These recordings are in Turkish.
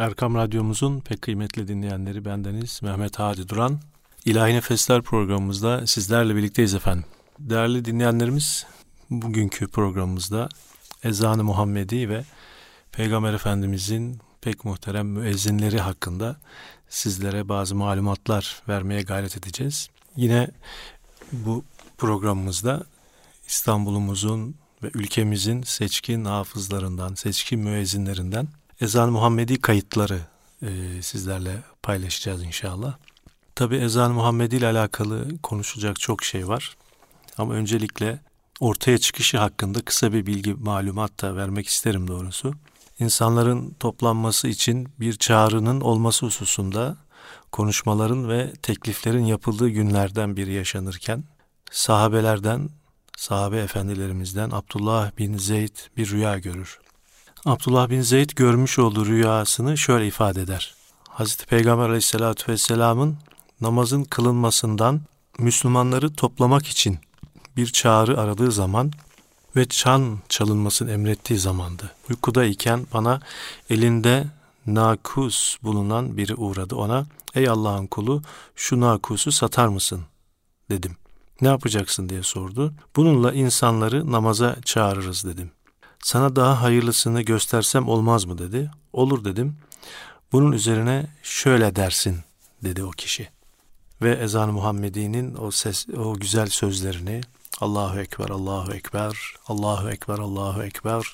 Erkam Radyomuzun pek kıymetli dinleyenleri bendeniz Mehmet Hadi Duran. İlahi Nefesler programımızda sizlerle birlikteyiz efendim. Değerli dinleyenlerimiz bugünkü programımızda Ezan-ı Muhammedi ve Peygamber Efendimizin pek muhterem müezzinleri hakkında sizlere bazı malumatlar vermeye gayret edeceğiz. Yine bu programımızda İstanbul'umuzun ve ülkemizin seçkin hafızlarından, seçkin müezzinlerinden Ezan Muhammedi kayıtları e, sizlerle paylaşacağız inşallah. Tabi Ezan Muhammedi ile alakalı konuşacak çok şey var. Ama öncelikle ortaya çıkışı hakkında kısa bir bilgi malumat da vermek isterim doğrusu. İnsanların toplanması için bir çağrının olması hususunda konuşmaların ve tekliflerin yapıldığı günlerden biri yaşanırken sahabelerden, sahabe efendilerimizden Abdullah bin Zeyd bir rüya görür. Abdullah bin Zeyd görmüş olduğu rüyasını şöyle ifade eder. Hazreti Peygamber aleyhissalatü vesselamın namazın kılınmasından Müslümanları toplamak için bir çağrı aradığı zaman ve çan çalınmasını emrettiği zamandı. Uykuda iken bana elinde nakus bulunan biri uğradı. Ona ey Allah'ın kulu şu nakusu satar mısın dedim. Ne yapacaksın diye sordu. Bununla insanları namaza çağırırız dedim. Sana daha hayırlısını göstersem olmaz mı dedi. Olur dedim. Bunun üzerine şöyle dersin dedi o kişi. Ve ezan-ı Muhammedi'nin o ses, o güzel sözlerini Allahu Ekber, Allahu Ekber, Allahu Ekber, Allahu Ekber.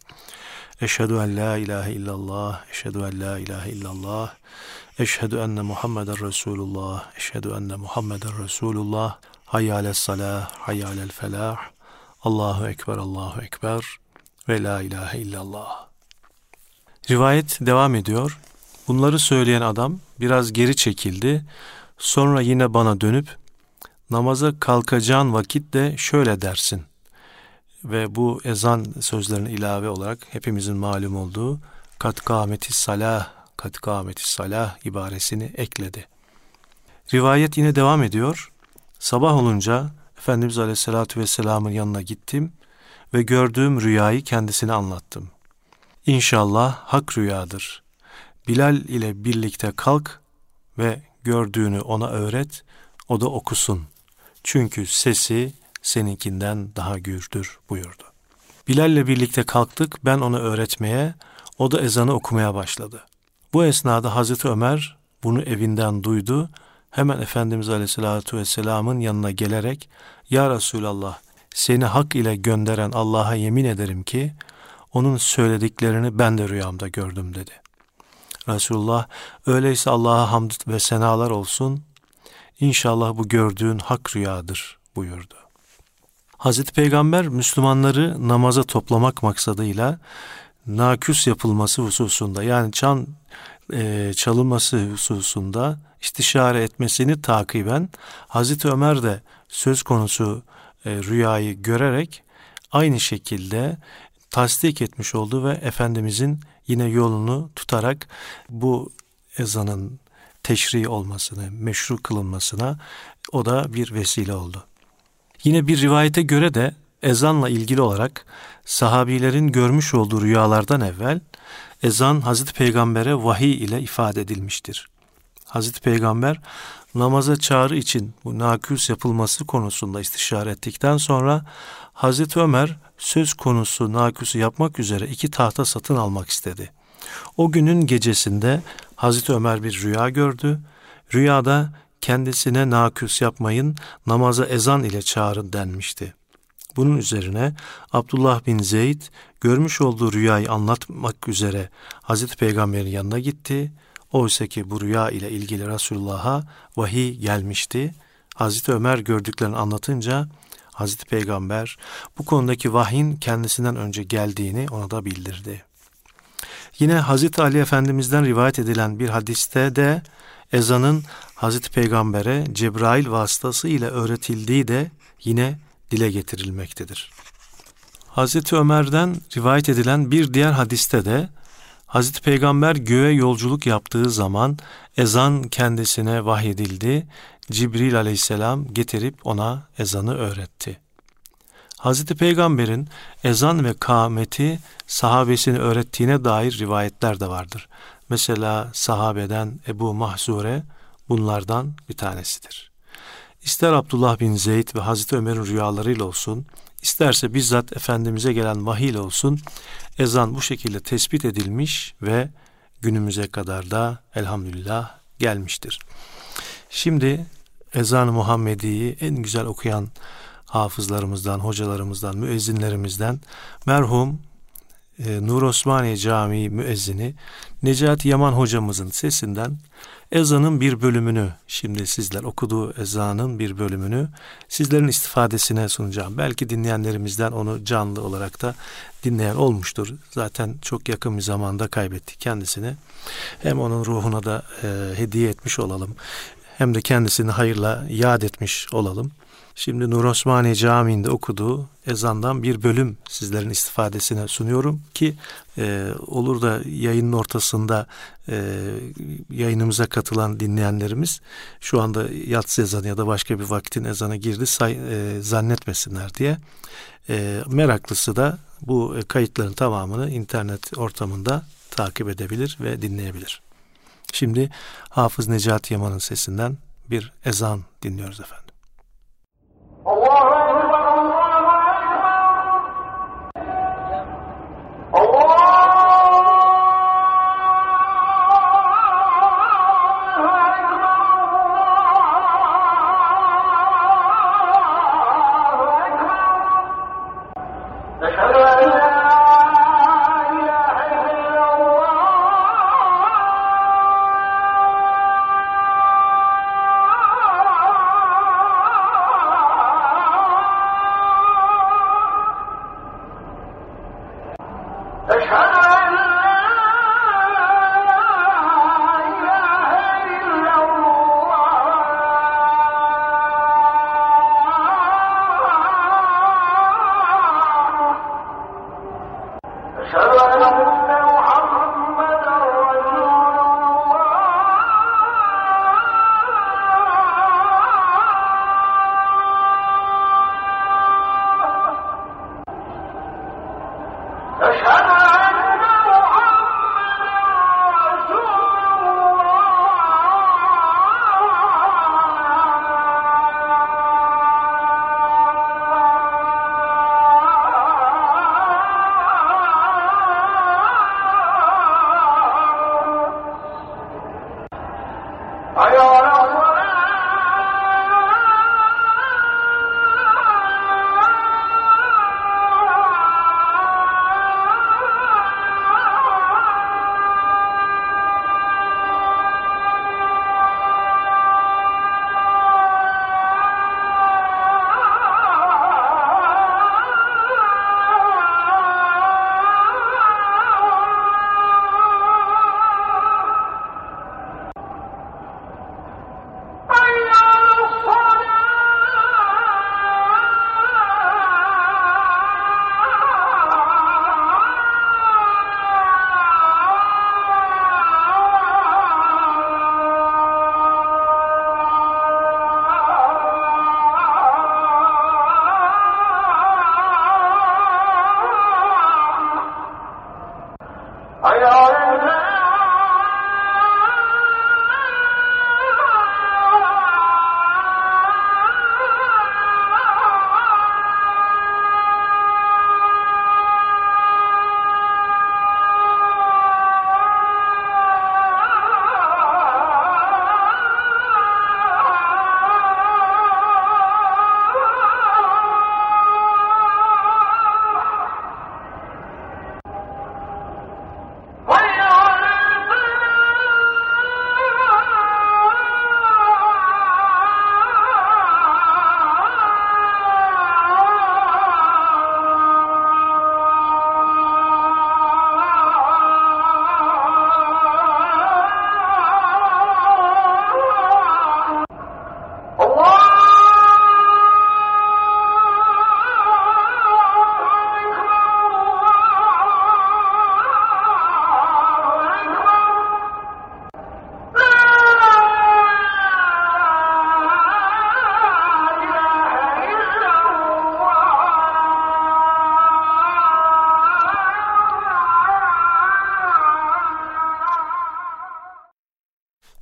Eşhedü en la ilahe illallah, eşhedü en la ilahe illallah. Eşhedü enne Muhammeden Resulullah, eşhedü enne Muhammeden Resulullah. Hayyâles salah, hayyâlel felah. Allahu Ekber, Allahu Ekber ve la ilahe illallah. Rivayet devam ediyor. Bunları söyleyen adam biraz geri çekildi. Sonra yine bana dönüp namaza kalkacağın vakit de şöyle dersin. Ve bu ezan sözlerine ilave olarak hepimizin malum olduğu kat kâmeti salah, kat kâmeti salah ibaresini ekledi. Rivayet yine devam ediyor. Sabah olunca Efendimiz Aleyhisselatü Vesselam'ın yanına gittim ve gördüğüm rüyayı kendisine anlattım. İnşallah hak rüyadır. Bilal ile birlikte kalk ve gördüğünü ona öğret, o da okusun. Çünkü sesi seninkinden daha gürdür buyurdu. Bilal ile birlikte kalktık, ben onu öğretmeye, o da ezanı okumaya başladı. Bu esnada Hazreti Ömer bunu evinden duydu, hemen Efendimiz Aleyhisselatü Vesselam'ın yanına gelerek, Ya Resulallah, seni hak ile gönderen Allah'a yemin ederim ki, onun söylediklerini ben de rüyamda gördüm dedi. Resulullah, öyleyse Allah'a hamd ve senalar olsun, İnşallah bu gördüğün hak rüyadır buyurdu. Hazreti Peygamber Müslümanları namaza toplamak maksadıyla naküs yapılması hususunda yani çan e, çalınması hususunda istişare etmesini takiben Hazreti Ömer de söz konusu e, rüyayı görerek aynı şekilde tasdik etmiş oldu ve Efendimizin yine yolunu tutarak bu ezanın teşri olmasını, meşru kılınmasına o da bir vesile oldu. Yine bir rivayete göre de ezanla ilgili olarak sahabilerin görmüş olduğu rüyalardan evvel ezan Hazreti Peygamber'e vahiy ile ifade edilmiştir. Hazreti Peygamber namaza çağrı için bu naküs yapılması konusunda istişare ettikten sonra Hazreti Ömer söz konusu naküsü yapmak üzere iki tahta satın almak istedi. O günün gecesinde Hazreti Ömer bir rüya gördü. Rüyada kendisine naküs yapmayın, namaza ezan ile çağırın denmişti. Bunun üzerine Abdullah bin Zeyd görmüş olduğu rüyayı anlatmak üzere Hazreti Peygamber'in yanına gitti. Oysa ki bu rüya ile ilgili Resulullah'a vahiy gelmişti. Hazreti Ömer gördüklerini anlatınca Hazreti Peygamber bu konudaki vahyin kendisinden önce geldiğini ona da bildirdi. Yine Hazreti Ali Efendimiz'den rivayet edilen bir hadiste de ezanın Hazreti Peygamber'e Cebrail vasıtası ile öğretildiği de yine dile getirilmektedir. Hazreti Ömer'den rivayet edilen bir diğer hadiste de Hazreti Peygamber göğe yolculuk yaptığı zaman ezan kendisine vahyedildi. Cibril aleyhisselam getirip ona ezanı öğretti. Hazreti Peygamber'in ezan ve kâmeti sahabesini öğrettiğine dair rivayetler de vardır. Mesela sahabeden Ebu Mahzure bunlardan bir tanesidir. İster Abdullah bin Zeyd ve Hazreti Ömer'in rüyalarıyla olsun, isterse bizzat Efendimiz'e gelen vahiy olsun, ezan bu şekilde tespit edilmiş ve günümüze kadar da elhamdülillah gelmiştir. Şimdi ezan-ı Muhammedi'yi en güzel okuyan hafızlarımızdan, hocalarımızdan, müezzinlerimizden merhum e, Nur Osmaniye Camii müezzini Necati Yaman hocamızın sesinden ezanın bir bölümünü şimdi sizler okuduğu ezanın bir bölümünü sizlerin istifadesine sunacağım. Belki dinleyenlerimizden onu canlı olarak da dinleyen olmuştur. Zaten çok yakın bir zamanda kaybettik kendisini. Hem onun ruhuna da e, hediye etmiş olalım. Hem de kendisini hayırla yad etmiş olalım. Şimdi Nur Osmaniye Camii'nde okuduğu ezandan bir bölüm sizlerin istifadesine sunuyorum ki e, olur da yayının ortasında e, yayınımıza katılan dinleyenlerimiz şu anda yatsı ezanı ya da başka bir vaktin ezanı girdi say, e, zannetmesinler diye. E, meraklısı da bu kayıtların tamamını internet ortamında takip edebilir ve dinleyebilir. Şimdi Hafız Necati Yaman'ın sesinden bir ezan dinliyoruz efendim.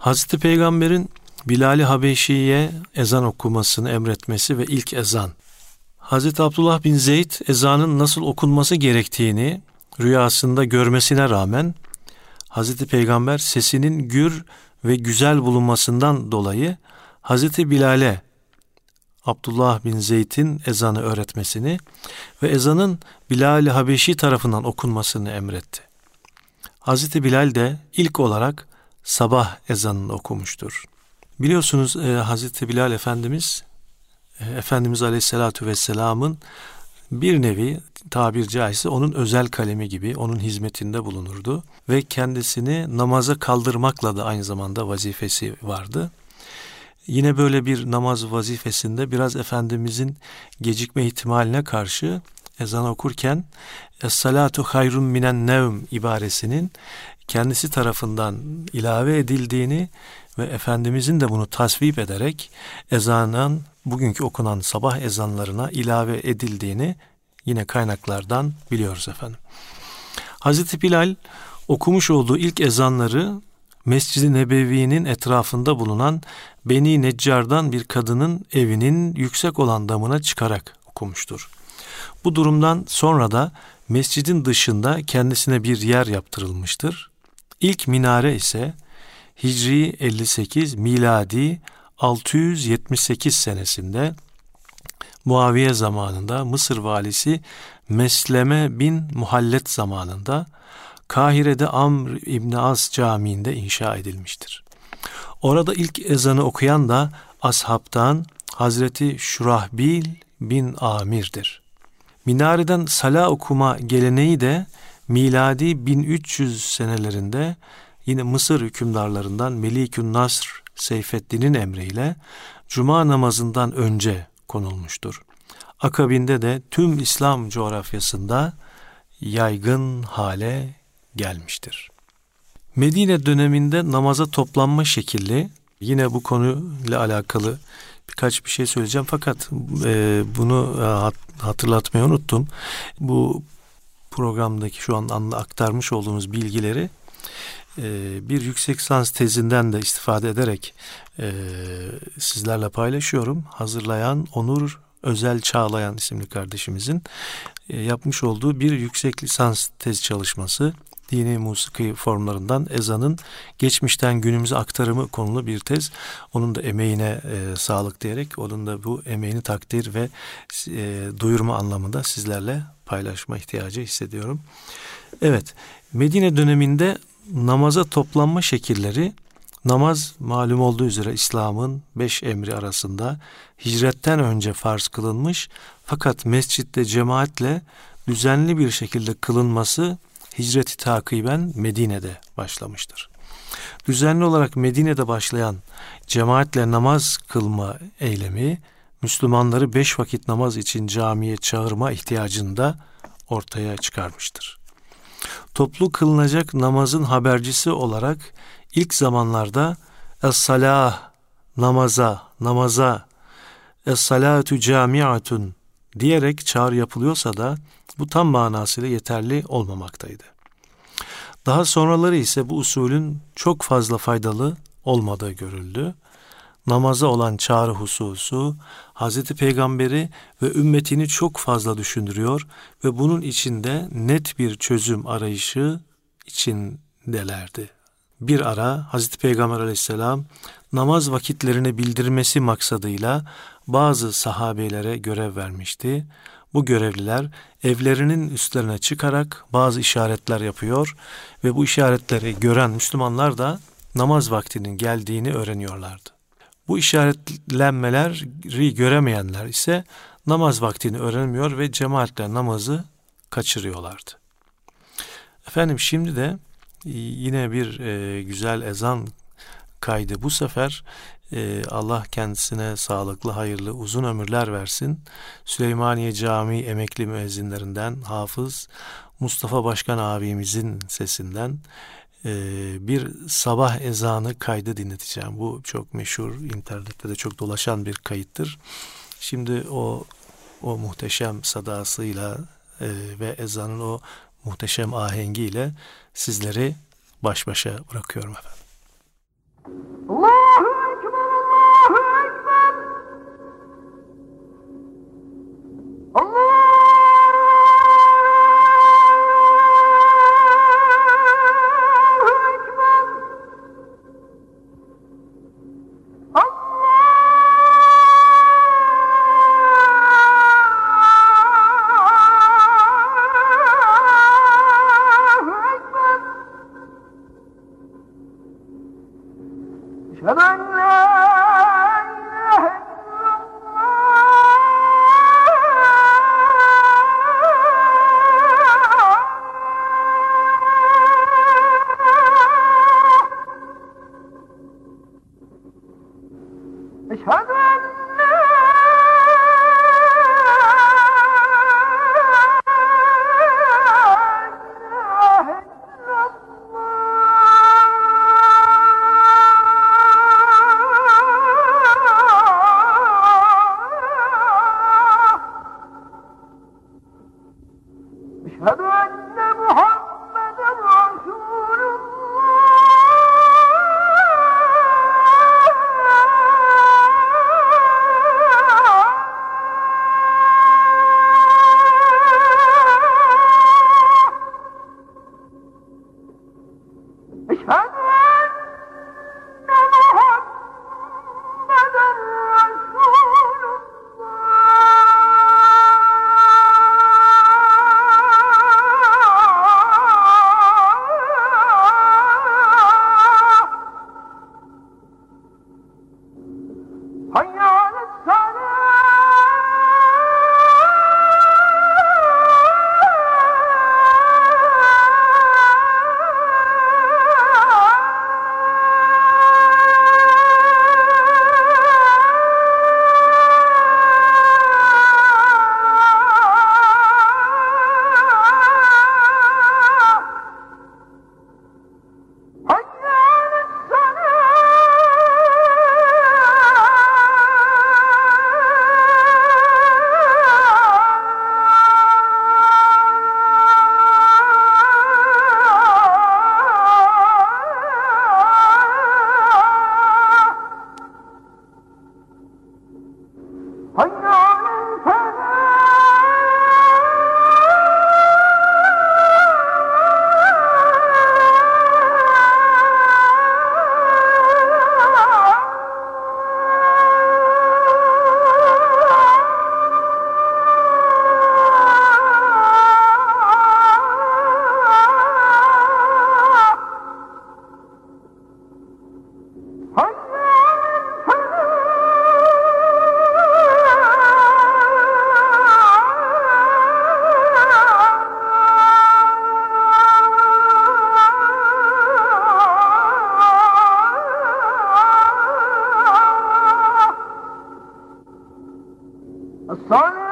Hazreti Peygamber'in Bilal-i Habeşi'ye ezan okumasını emretmesi ve ilk ezan. Hazreti Abdullah bin Zeyd ezanın nasıl okunması gerektiğini rüyasında görmesine rağmen Hazreti Peygamber sesinin gür ve güzel bulunmasından dolayı Hazreti Bilal'e Abdullah bin Zeyd'in ezanı öğretmesini ve ezanın Bilal-i Habeşi tarafından okunmasını emretti. Hazreti Bilal de ilk olarak sabah ezanını okumuştur. Biliyorsunuz e, Hazreti Bilal Efendimiz e, Efendimiz Aleyhisselatü Vesselam'ın bir nevi tabir caizse onun özel kalemi gibi onun hizmetinde bulunurdu ve kendisini namaza kaldırmakla da aynı zamanda vazifesi vardı. Yine böyle bir namaz vazifesinde biraz Efendimizin gecikme ihtimaline karşı ezan okurken Es-salatu hayrun minen nevm ibaresinin kendisi tarafından ilave edildiğini ve Efendimizin de bunu tasvip ederek ezanın bugünkü okunan sabah ezanlarına ilave edildiğini yine kaynaklardan biliyoruz efendim. Hazreti Bilal okumuş olduğu ilk ezanları Mescid-i Nebevi'nin etrafında bulunan Beni Neccar'dan bir kadının evinin yüksek olan damına çıkarak okumuştur. Bu durumdan sonra da mescidin dışında kendisine bir yer yaptırılmıştır. İlk minare ise Hicri 58 miladi 678 senesinde Muaviye zamanında Mısır valisi Mesleme bin Muhallet zamanında Kahire'de Amr İbni As Camii'nde inşa edilmiştir. Orada ilk ezanı okuyan da ashabtan Hazreti Şurahbil bin Amir'dir. Minareden sala okuma geleneği de miladi 1300 senelerinde yine Mısır hükümdarlarından Melikün Nasr Seyfettin'in emriyle cuma namazından önce konulmuştur. Akabinde de tüm İslam coğrafyasında yaygın hale gelmiştir. Medine döneminde namaza toplanma şekli yine bu konuyla alakalı birkaç bir şey söyleyeceğim fakat e, bunu e, hatırlatmayı unuttum. Bu programdaki şu an aktarmış olduğumuz bilgileri e, bir yüksek lisans tezinden de istifade ederek e, sizlerle paylaşıyorum. Hazırlayan Onur Özel Çağlayan isimli kardeşimizin e, yapmış olduğu bir yüksek lisans tez çalışması dini musiki formlarından ezanın geçmişten günümüze aktarımı konulu bir tez. Onun da emeğine e, sağlık diyerek onun da bu emeğini takdir ve e, duyurma anlamında sizlerle paylaşma ihtiyacı hissediyorum. Evet, Medine döneminde namaza toplanma şekilleri namaz malum olduğu üzere İslam'ın beş emri arasında hicretten önce farz kılınmış fakat mescitte cemaatle düzenli bir şekilde kılınması hicreti takiben Medine'de başlamıştır. Düzenli olarak Medine'de başlayan cemaatle namaz kılma eylemi Müslümanları beş vakit namaz için camiye çağırma ihtiyacını da ortaya çıkarmıştır. Toplu kılınacak namazın habercisi olarak ilk zamanlarda Es-salah namaza, namaza, Es-salatu camiatun diyerek çağrı yapılıyorsa da bu tam manasıyla yeterli olmamaktaydı. Daha sonraları ise bu usulün çok fazla faydalı olmadığı görüldü. Namaza olan çağrı hususu Hazreti Peygamberi ve ümmetini çok fazla düşündürüyor ve bunun içinde net bir çözüm arayışı içindelerdi. Bir ara Hazreti Peygamber aleyhisselam namaz vakitlerini bildirmesi maksadıyla bazı sahabelere görev vermişti. Bu görevliler evlerinin üstlerine çıkarak bazı işaretler yapıyor ve bu işaretleri gören Müslümanlar da namaz vaktinin geldiğini öğreniyorlardı. Bu işaretlenmeleri göremeyenler ise namaz vaktini öğrenmiyor ve cemaatle namazı kaçırıyorlardı. Efendim şimdi de yine bir e, güzel ezan kaydı. Bu sefer e, Allah kendisine sağlıklı, hayırlı, uzun ömürler versin. Süleymaniye Camii emekli müezzinlerinden Hafız Mustafa Başkan abimizin sesinden e, bir sabah ezanı kaydı dinleteceğim. Bu çok meşhur, internette de çok dolaşan bir kayıttır. Şimdi o o muhteşem sadasıyla e, ve ezanın o muhteşem ahengiyle sizleri baş başa bırakıyorum efendim. Allah Come on now. Só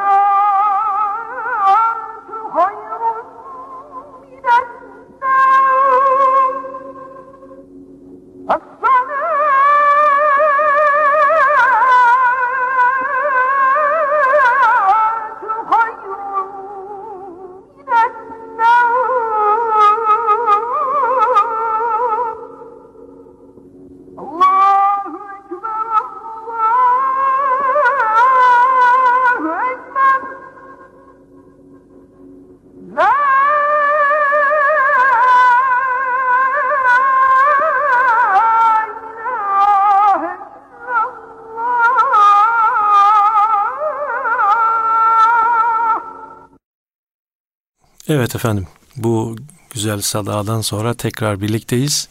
Evet efendim bu güzel sadadan sonra tekrar birlikteyiz.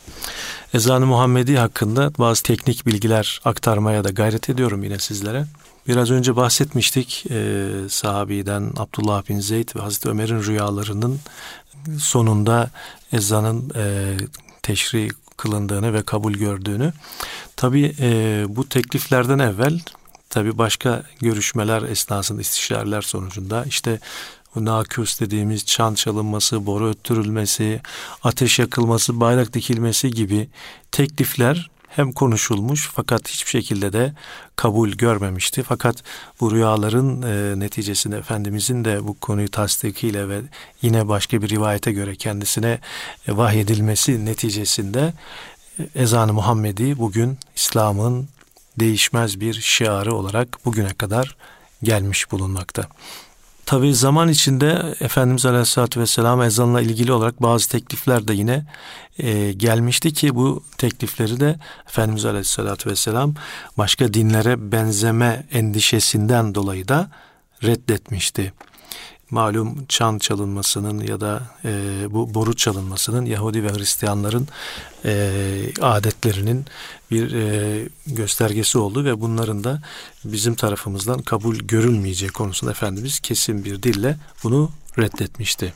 Ezan-ı Muhammedi hakkında bazı teknik bilgiler aktarmaya da gayret ediyorum yine sizlere. Biraz önce bahsetmiştik e, sahabiden Abdullah bin Zeyd ve Hazreti Ömer'in rüyalarının sonunda ezanın e, teşri kılındığını ve kabul gördüğünü. Tabi e, bu tekliflerden evvel tabi başka görüşmeler esnasında istişareler sonucunda işte bu naküs dediğimiz çan çalınması, boru öttürülmesi, ateş yakılması, bayrak dikilmesi gibi teklifler hem konuşulmuş fakat hiçbir şekilde de kabul görmemişti. Fakat bu rüyaların e, neticesinde Efendimizin de bu konuyu tasdikiyle ve yine başka bir rivayete göre kendisine e, vahyedilmesi neticesinde e, ezan-ı Muhammedi bugün İslam'ın değişmez bir şiarı olarak bugüne kadar gelmiş bulunmakta. Tabi zaman içinde Efendimiz Aleyhisselatü Vesselam ezanla ilgili olarak bazı teklifler de yine e, gelmişti ki bu teklifleri de Efendimiz Aleyhisselatü Vesselam başka dinlere benzeme endişesinden dolayı da reddetmişti. Malum çan çalınmasının ya da e, bu boru çalınmasının Yahudi ve Hristiyanların e, adetlerinin bir e, göstergesi oldu ve bunların da bizim tarafımızdan kabul görülmeyeceği konusunda Efendimiz kesin bir dille bunu reddetmişti.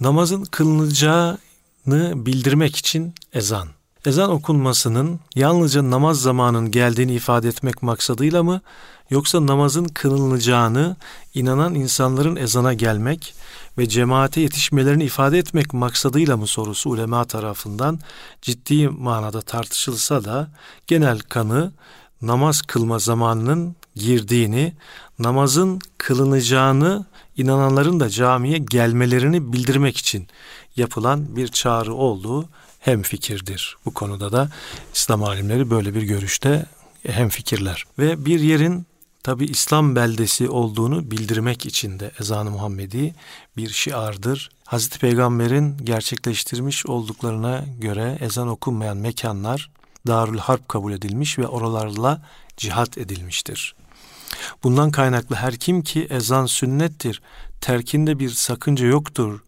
Namazın kılınacağını bildirmek için ezan. Ezan okunmasının yalnızca namaz zamanının geldiğini ifade etmek maksadıyla mı yoksa namazın kılınacağını inanan insanların ezana gelmek ve cemaate yetişmelerini ifade etmek maksadıyla mı sorusu ulema tarafından ciddi manada tartışılsa da genel kanı namaz kılma zamanının girdiğini, namazın kılınacağını inananların da camiye gelmelerini bildirmek için yapılan bir çağrı olduğu hem fikirdir. Bu konuda da İslam alimleri böyle bir görüşte hem fikirler. Ve bir yerin tabi İslam beldesi olduğunu bildirmek için de ezan-ı Muhammedi bir şiardır. Hazreti Peygamber'in gerçekleştirmiş olduklarına göre ezan okunmayan mekanlar Darül Harp kabul edilmiş ve oralarla cihat edilmiştir. Bundan kaynaklı her kim ki ezan sünnettir, terkinde bir sakınca yoktur,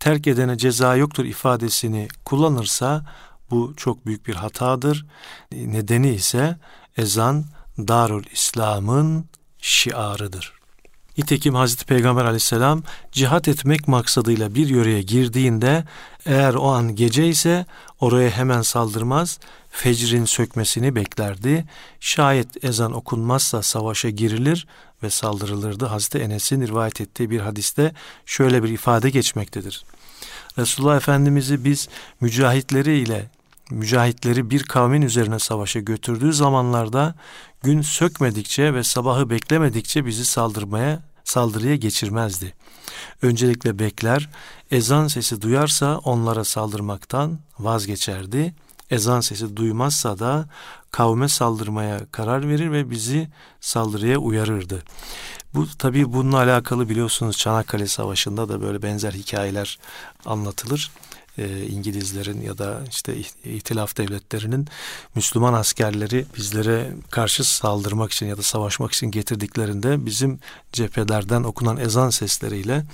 terk edene ceza yoktur ifadesini kullanırsa bu çok büyük bir hatadır. Nedeni ise ezan Darül İslam'ın şiarıdır. Nitekim Hazreti Peygamber aleyhisselam cihat etmek maksadıyla bir yöreye girdiğinde eğer o an gece ise oraya hemen saldırmaz, fecrin sökmesini beklerdi. Şayet ezan okunmazsa savaşa girilir ve saldırılırdı. Hazreti Enes'in rivayet ettiği bir hadiste şöyle bir ifade geçmektedir. Resulullah Efendimiz'i biz mücahitleri ile mücahitleri bir kavmin üzerine savaşa götürdüğü zamanlarda gün sökmedikçe ve sabahı beklemedikçe bizi saldırmaya saldırıya geçirmezdi. Öncelikle bekler, ezan sesi duyarsa onlara saldırmaktan vazgeçerdi. Ezan sesi duymazsa da kavme saldırmaya karar verir ve bizi saldırıya uyarırdı. Bu tabii bununla alakalı biliyorsunuz Çanakkale Savaşı'nda da böyle benzer hikayeler anlatılır e, İngilizlerin ya da işte ihtilaf devletlerinin Müslüman askerleri bizlere karşı saldırmak için ya da savaşmak için getirdiklerinde bizim cephelerden okunan ezan sesleriyle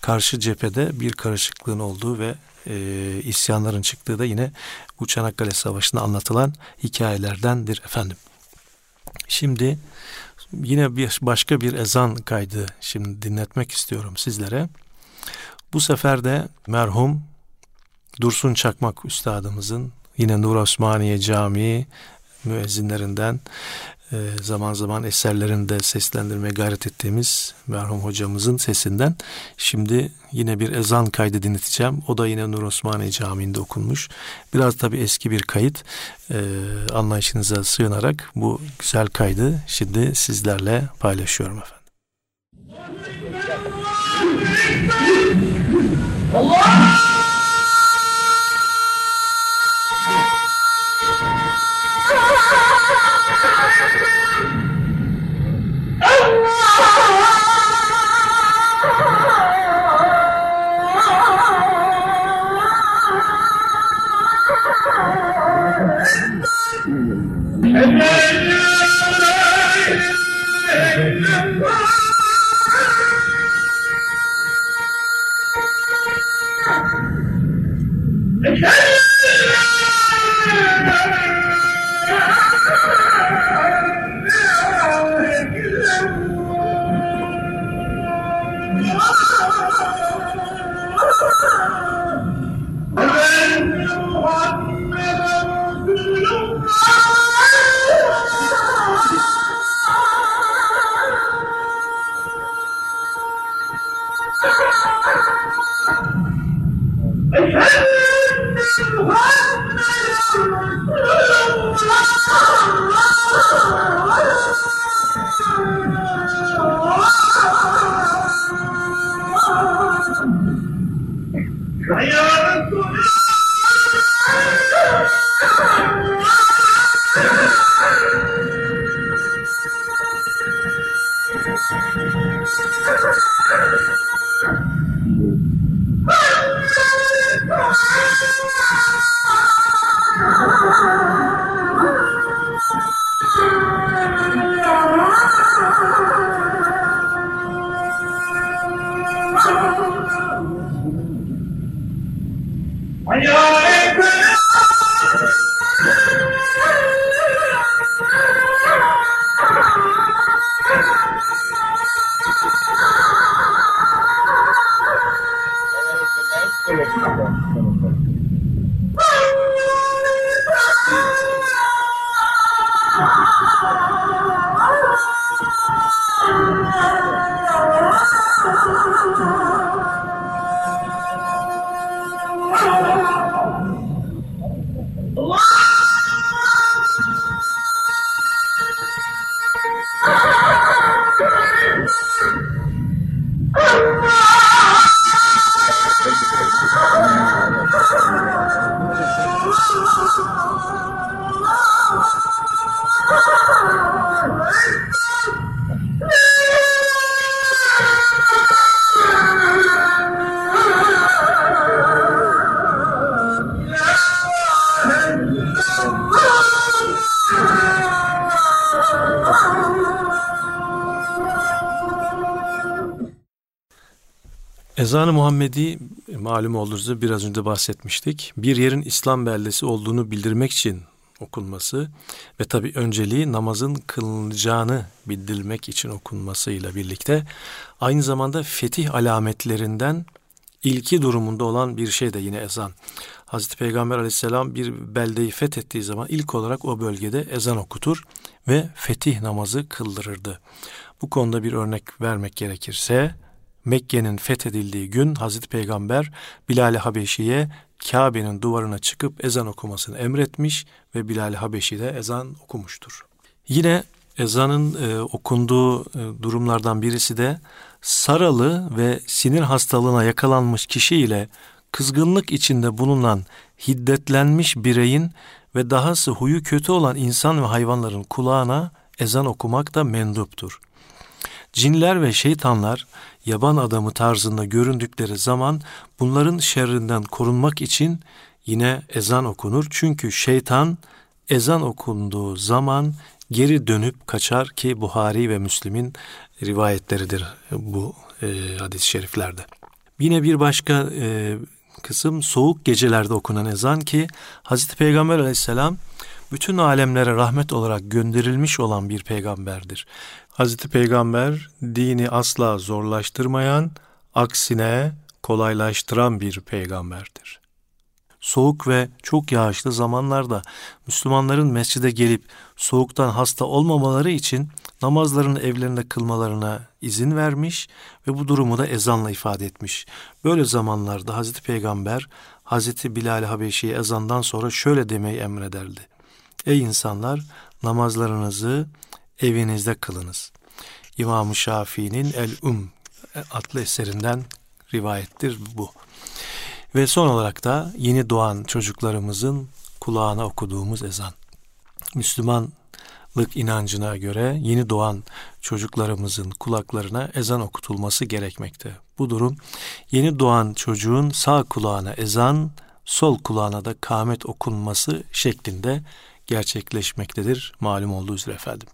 karşı cephede bir karışıklığın olduğu ve e, isyanların çıktığı da yine bu Çanakkale Savaşı'nda anlatılan hikayelerdendir efendim. Şimdi yine bir başka bir ezan kaydı şimdi dinletmek istiyorum sizlere. Bu sefer de merhum Dursun Çakmak Üstadımızın yine Nur Osmaniye Camii müezzinlerinden e, zaman zaman eserlerinde seslendirmeye gayret ettiğimiz merhum hocamızın sesinden şimdi yine bir ezan kaydı dinleteceğim. O da yine Nur Osmaniye Camii'nde okunmuş. Biraz tabi eski bir kayıt e, anlayışınıza sığınarak bu güzel kaydı şimdi sizlerle paylaşıyorum efendim. Allah! Yeah. Ezan-ı Muhammedi malum olduğunuzu biraz önce bahsetmiştik. Bir yerin İslam beldesi olduğunu bildirmek için okunması ve tabi önceliği namazın kılınacağını bildirmek için okunmasıyla birlikte aynı zamanda fetih alametlerinden ilki durumunda olan bir şey de yine ezan. Hazreti Peygamber aleyhisselam bir beldeyi fethettiği zaman ilk olarak o bölgede ezan okutur ve fetih namazı kıldırırdı. Bu konuda bir örnek vermek gerekirse Mekke'nin fethedildiği gün Hazreti Peygamber Bilal-i Habeşi'ye Kabe'nin duvarına çıkıp ezan okumasını emretmiş ve Bilal-i Habeşi de ezan okumuştur. Yine ezanın e, okunduğu e, durumlardan birisi de saralı ve sinir hastalığına yakalanmış kişi ile kızgınlık içinde bulunan hiddetlenmiş bireyin ve dahası huyu kötü olan insan ve hayvanların kulağına ezan okumak da menduptur. Cinler ve şeytanlar yaban adamı tarzında göründükleri zaman bunların şerrinden korunmak için yine ezan okunur. Çünkü şeytan ezan okunduğu zaman geri dönüp kaçar ki Buhari ve Müslim'in rivayetleridir bu e, hadis-i şeriflerde. Yine bir başka e, kısım soğuk gecelerde okunan ezan ki Hazreti Peygamber aleyhisselam bütün alemlere rahmet olarak gönderilmiş olan bir peygamberdir. Hazreti Peygamber dini asla zorlaştırmayan, aksine kolaylaştıran bir peygamberdir. Soğuk ve çok yağışlı zamanlarda Müslümanların mescide gelip soğuktan hasta olmamaları için namazlarını evlerinde kılmalarına izin vermiş ve bu durumu da ezanla ifade etmiş. Böyle zamanlarda Hazreti Peygamber Hazreti Bilal Habeşi'ye ezandan sonra şöyle demeyi emrederdi. Ey insanlar namazlarınızı evinizde kılınız. İmam-ı Şafii'nin El-Um adlı eserinden rivayettir bu. Ve son olarak da yeni doğan çocuklarımızın kulağına okuduğumuz ezan. Müslümanlık inancına göre yeni doğan çocuklarımızın kulaklarına ezan okutulması gerekmekte. Bu durum yeni doğan çocuğun sağ kulağına ezan, sol kulağına da kâmet okunması şeklinde gerçekleşmektedir malum olduğu üzere efendim.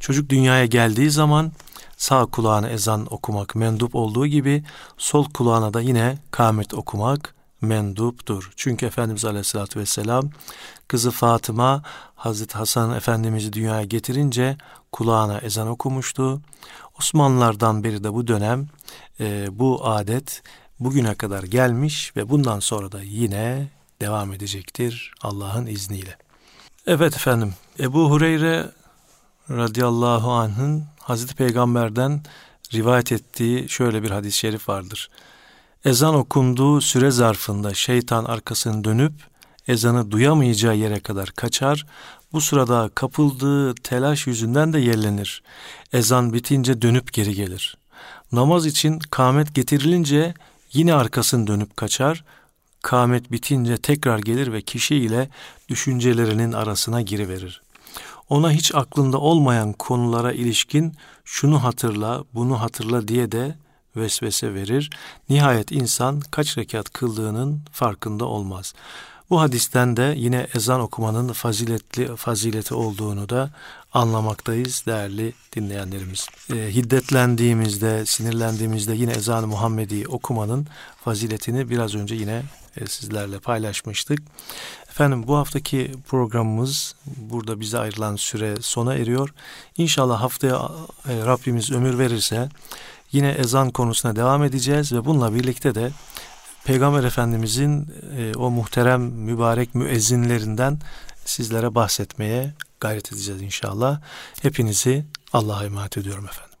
Çocuk dünyaya geldiği zaman sağ kulağına ezan okumak mendup olduğu gibi sol kulağına da yine kâmet okumak menduptur. Çünkü Efendimiz Aleyhisselatü Vesselam kızı Fatıma Hazreti Hasan Efendimiz'i dünyaya getirince kulağına ezan okumuştu. Osmanlılardan beri de bu dönem e, bu adet bugüne kadar gelmiş ve bundan sonra da yine devam edecektir Allah'ın izniyle. Evet efendim Ebu Hureyre radıyallahu anh'ın Hazreti Peygamber'den rivayet ettiği şöyle bir hadis-i şerif vardır. Ezan okunduğu süre zarfında şeytan arkasını dönüp ezanı duyamayacağı yere kadar kaçar. Bu sırada kapıldığı telaş yüzünden de yerlenir. Ezan bitince dönüp geri gelir. Namaz için kâmet getirilince yine arkasını dönüp kaçar. Kâmet bitince tekrar gelir ve kişi ile düşüncelerinin arasına giriverir ona hiç aklında olmayan konulara ilişkin şunu hatırla, bunu hatırla diye de vesvese verir. Nihayet insan kaç rekat kıldığının farkında olmaz. Bu hadisten de yine ezan okumanın faziletli fazileti olduğunu da anlamaktayız değerli dinleyenlerimiz. E, hiddetlendiğimizde, sinirlendiğimizde yine ezan-ı Muhammedi okumanın faziletini biraz önce yine e, sizlerle paylaşmıştık. Efendim bu haftaki programımız burada bize ayrılan süre sona eriyor. İnşallah haftaya e, Rabbimiz ömür verirse yine ezan konusuna devam edeceğiz ve bununla birlikte de Peygamber Efendimizin e, o muhterem mübarek müezzinlerinden sizlere bahsetmeye gayret edeceğiz inşallah. Hepinizi Allah'a emanet ediyorum efendim.